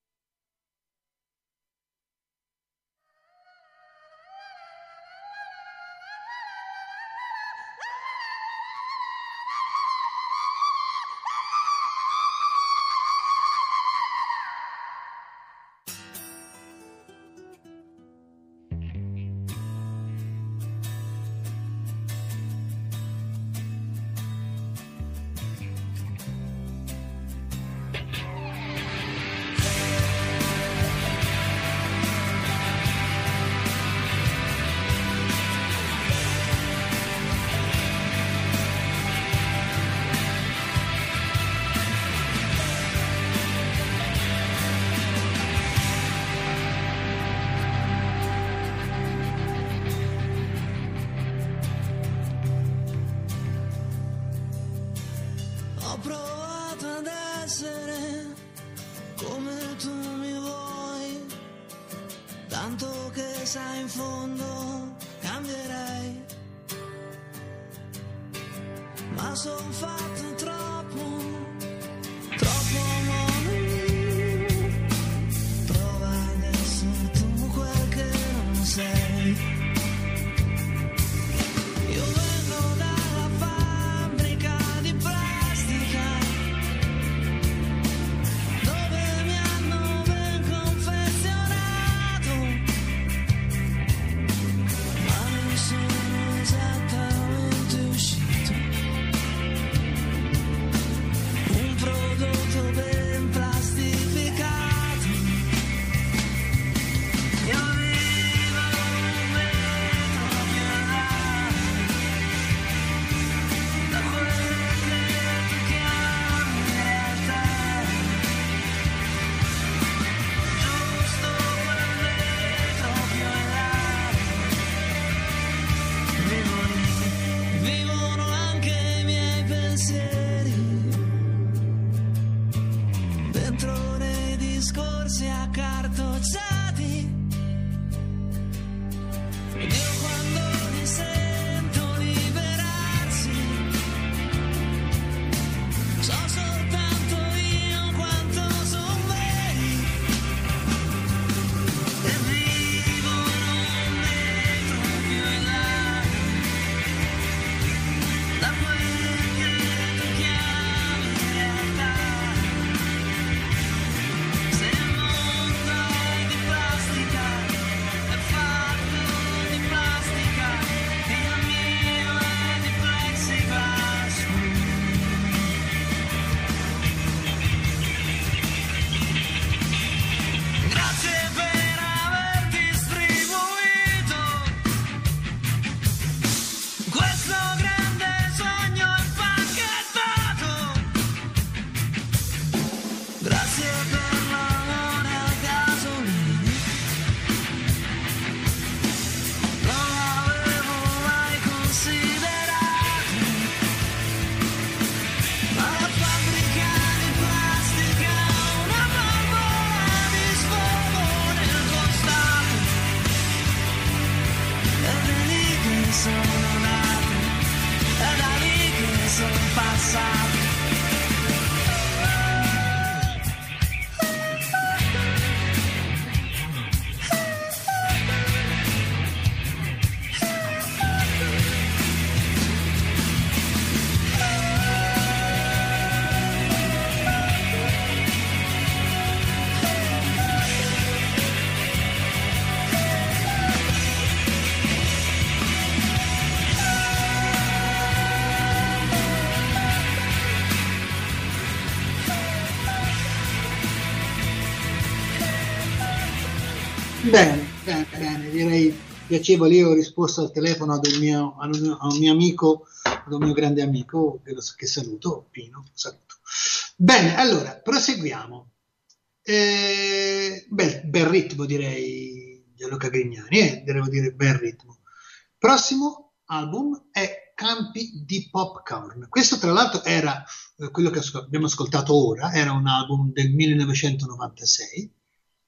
piacevole, io ho risposto al telefono ad un mio, ad un mio, ad un mio amico, ad un mio grande amico che, lo, che saluto, Pino, saluto. Bene, allora, proseguiamo. Eh, bel, bel, ritmo direi Gianluca Grignani, eh, devo dire bel ritmo. Prossimo album è Campi di Popcorn. Questo tra l'altro era eh, quello che abbiamo ascoltato ora, era un album del 1996.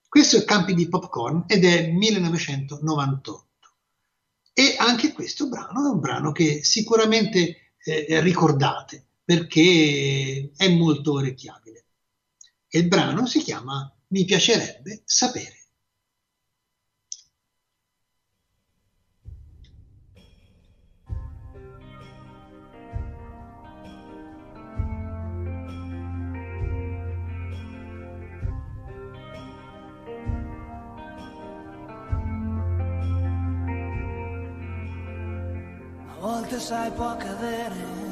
Questo è Campi di Popcorn ed è 1998. E anche questo brano è un brano che sicuramente eh, ricordate perché è molto orecchiabile. Il brano si chiama Mi piacerebbe sapere. the sidewalk of it.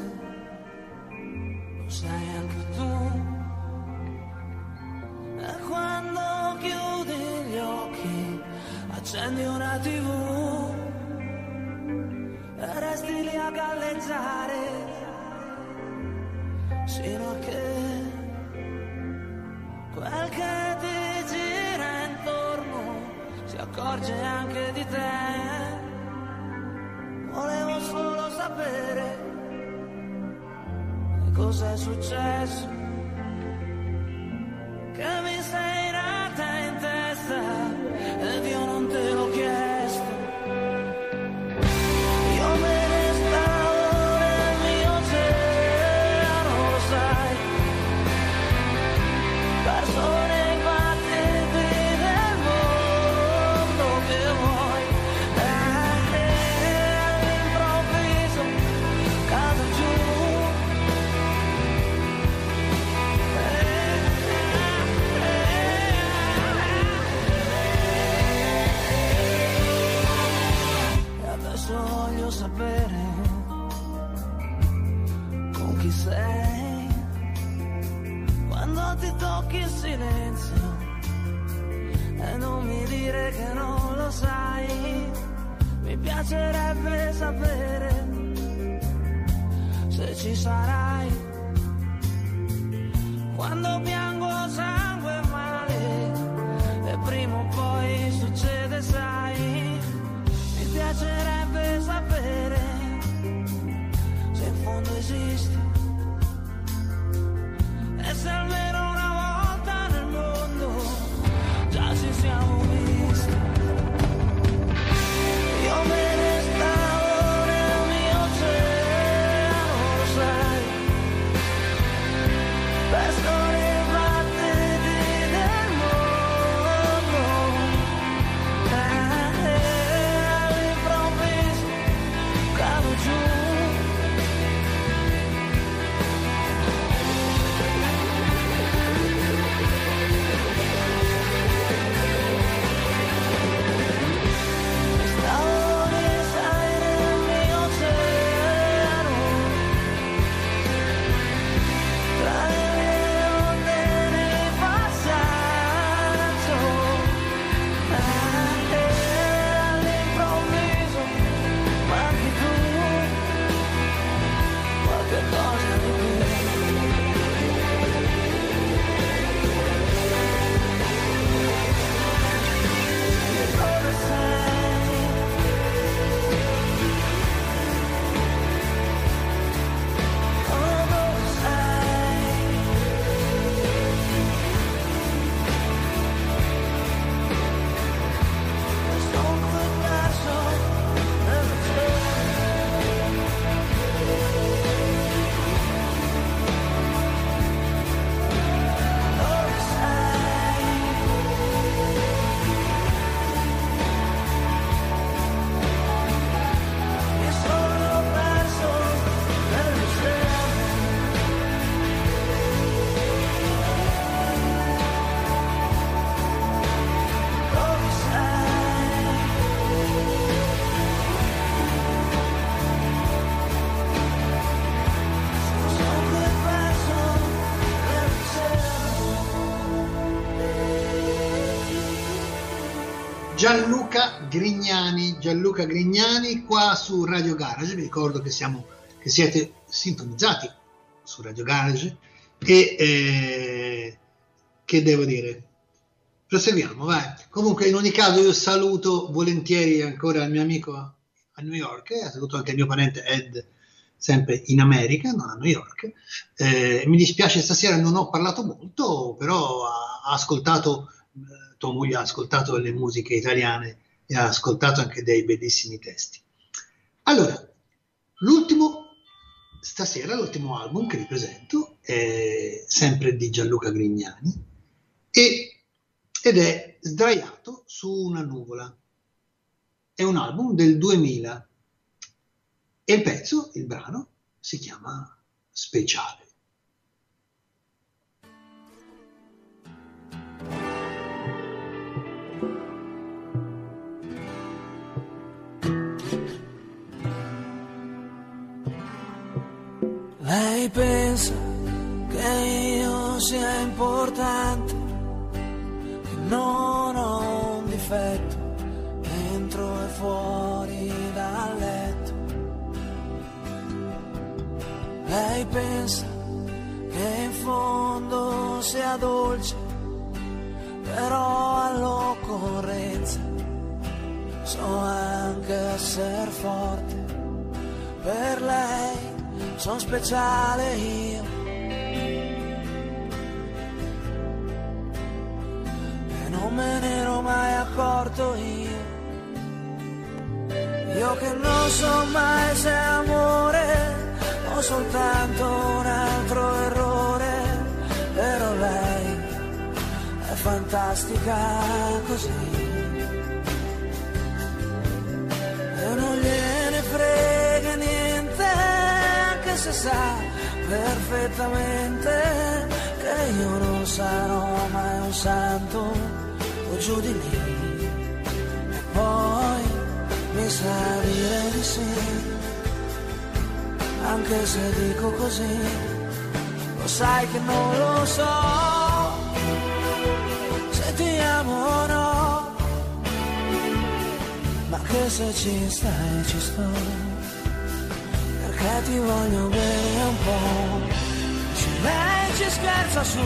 Gianluca Grignani, Gianluca Grignani qua su Radio Garage, vi ricordo che, siamo, che siete sintonizzati su Radio Garage e eh, che devo dire, proseguiamo, vai. Comunque in ogni caso io saluto volentieri ancora il mio amico a New York e saluto anche il mio parente Ed sempre in America, non a New York. Eh, mi dispiace stasera non ho parlato molto, però ha ascoltato tua moglie ha ascoltato le musiche italiane e ha ascoltato anche dei bellissimi testi. Allora, l'ultimo, stasera l'ultimo album che vi presento è sempre di Gianluca Grignani e, ed è Sdraiato su una nuvola. È un album del 2000 e il pezzo, il brano, si chiama Speciale. Lei pensa che io sia importante, che non ho un difetto, dentro e fuori dal letto. Lei pensa che in fondo sia dolce, però all'occorrenza so anche essere forte per lei sono speciale io. E non me ne ero mai accorto io. Io che non so mai se amore o soltanto un altro errore, però lei è fantastica così. Se sa perfettamente che io non sarò mai un santo o giù di lì. E poi mi sa dire di sì, anche se dico così, lo sai che non lo so, se ti amo o no, ma che se ci stai ci sto perché ti voglio bene un po'. Ci scherza su,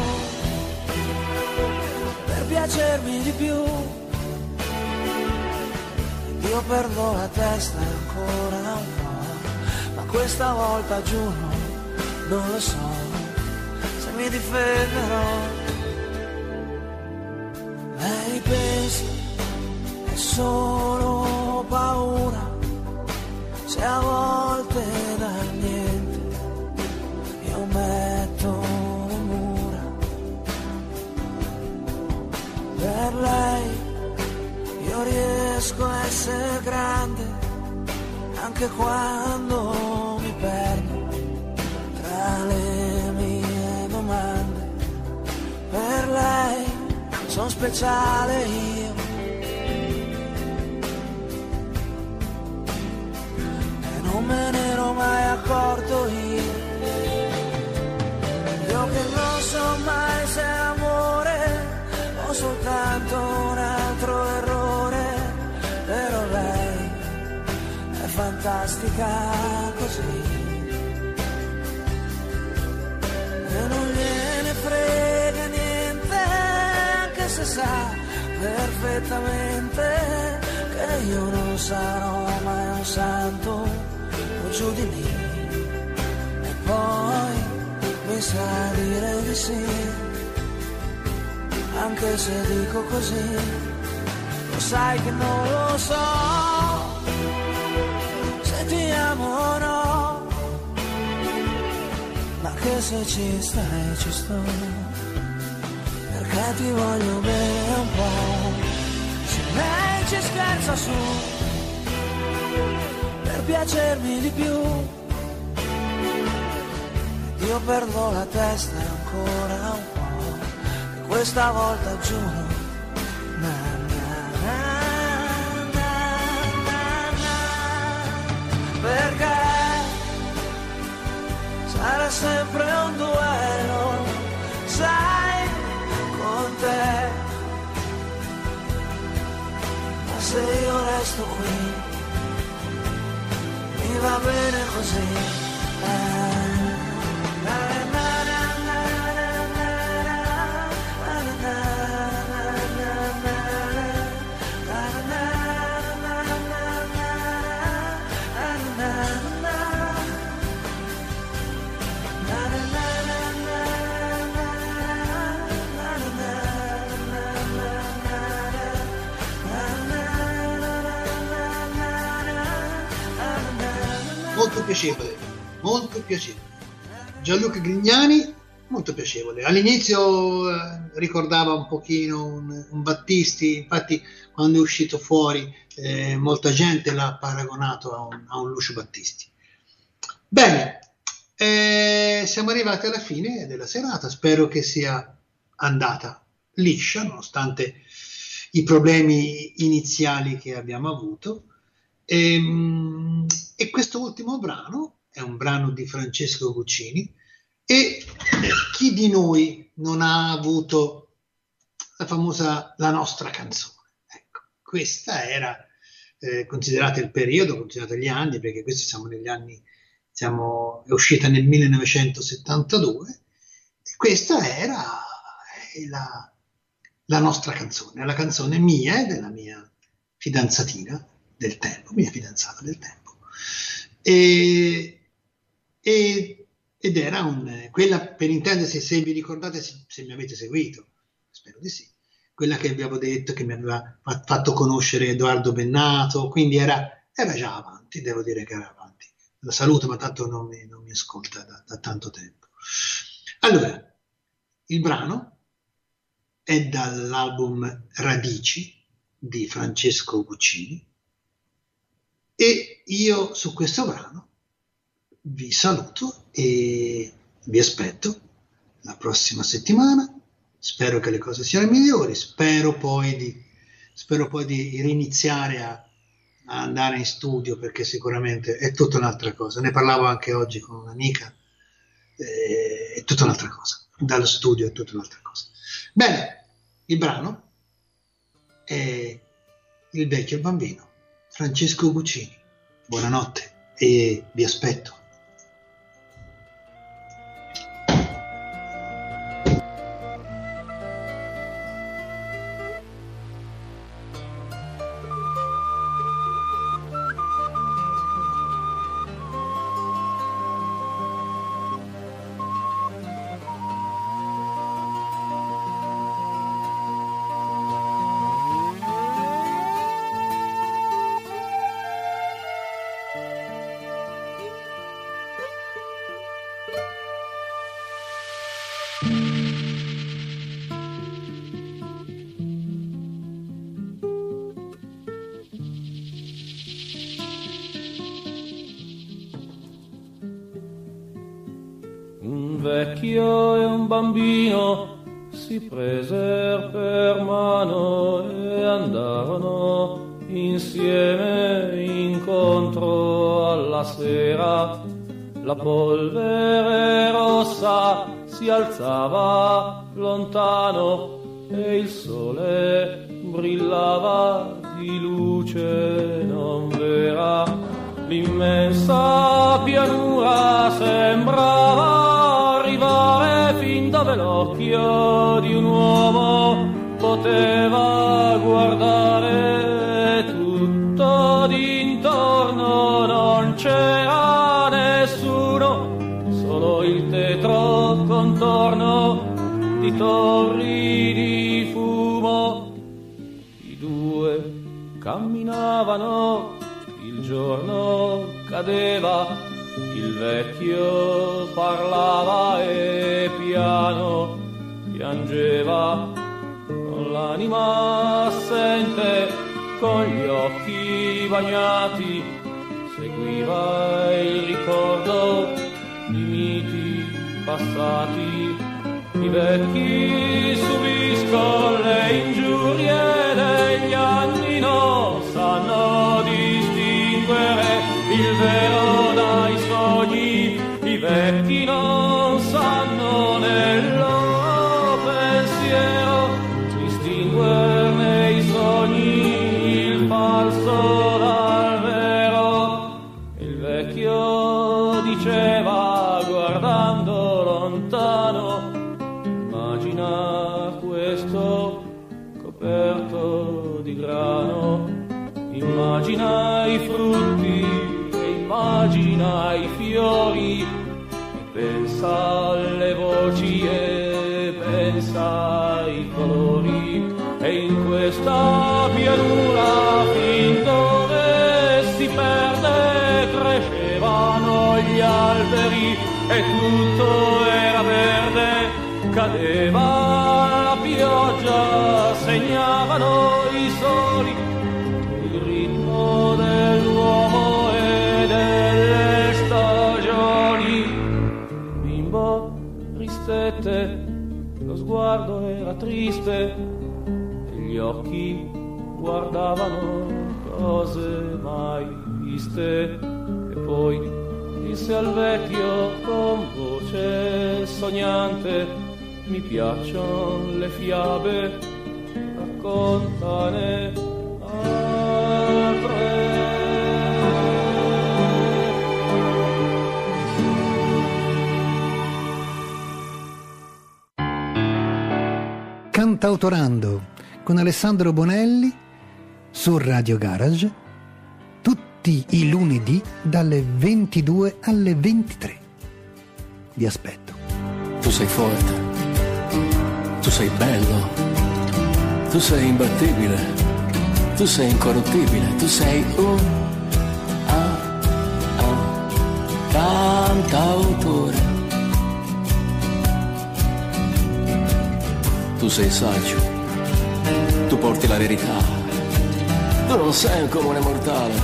per piacermi di più, io perdo la testa ancora un po', ma questa volta giuro, non lo so, se mi difenderò. Lei pensa, è solo paura, se a anche quando mi perdo tra le mie domande per lei sono speciale io non me ne ero mai accorto io. Io che non so mai se amore o soltanto un altro fantastica così. E non gliene frega niente, anche se sa perfettamente che io non sarò mai un santo giù di lì e poi mi sa dire di sì, anche se dico così, lo sai che non lo so, che se ci stai ci sto, perché ti voglio bene un po', se lei ci scherza su per piacermi di più. Io perdo la testa ancora un po', e questa volta giuro. Sempre un duello, sai, con te. se io resto qui, mi va bene così. Piacevole, molto piacevole. Gianluca Grignani, molto piacevole. All'inizio eh, ricordava un pochino un, un Battisti, infatti quando è uscito fuori eh, molta gente l'ha paragonato a un, a un Lucio Battisti. Bene, eh, siamo arrivati alla fine della serata, spero che sia andata liscia nonostante i problemi iniziali che abbiamo avuto. Ehm, E, questo ultimo brano è un brano di Francesco Guccini e chi di noi non ha avuto la famosa La nostra canzone? Ecco, questa era eh, considerata il periodo, considerata gli anni, perché questo siamo negli anni, siamo, è uscita nel 1972, e questa era la, la nostra canzone, la canzone mia e della mia fidanzatina del tempo, mia fidanzata del tempo. E, e- ed era un, quella, per intendersi, se vi ricordate, se, se mi avete seguito, spero di sì, quella che vi avevo detto che mi aveva fa- fatto conoscere Edoardo Bennato, quindi era, era già avanti, devo dire che era avanti. La saluto, ma tanto non mi, non mi ascolta da, da tanto tempo. Allora, il brano è dall'album Radici di Francesco Guccini e io su questo brano vi saluto e vi aspetto la prossima settimana. Spero che le cose siano migliori, spero poi di, spero poi di riniziare a, a andare in studio perché sicuramente è tutta un'altra cosa. Ne parlavo anche oggi con un'amica, eh, è tutta un'altra cosa. Dallo studio è tutta un'altra cosa. Bene, il brano è Il vecchio bambino, Francesco Guccini. Buonanotte e vi aspetto. Vecchio e un bambino si presero per mano e andarono insieme incontro alla sera. La polvere rossa si alzava lontano e il sole brillava di luce non vera. L'immensa l'occhio di un uomo poteva guardare tutto d'intorno, non c'era nessuno, solo il tetro contorno di torri di fumo. I due camminavano il giorno cadeva, il vecchio parlava e piano piangeva, con l'anima assente, con gli occhi bagnati, seguiva il ricordo di miti passati. I vecchi subiscono le ingiurie in guardavano cose mai viste e poi disse al vecchio con voce sognante mi piacciono le fiabe, raccontane. Cantautorando con Alessandro Bonelli su Radio Garage tutti i lunedì dalle 22 alle 23. Vi aspetto. Tu sei forte. Tu sei bello. Tu sei imbattibile. Tu sei incorruttibile. Tu sei un ah, ah, cantautore. Tu sei saggio. Tu porti la verità. Tu non sei un comune mortale.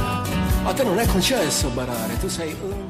A te non è concesso barare. Tu sei un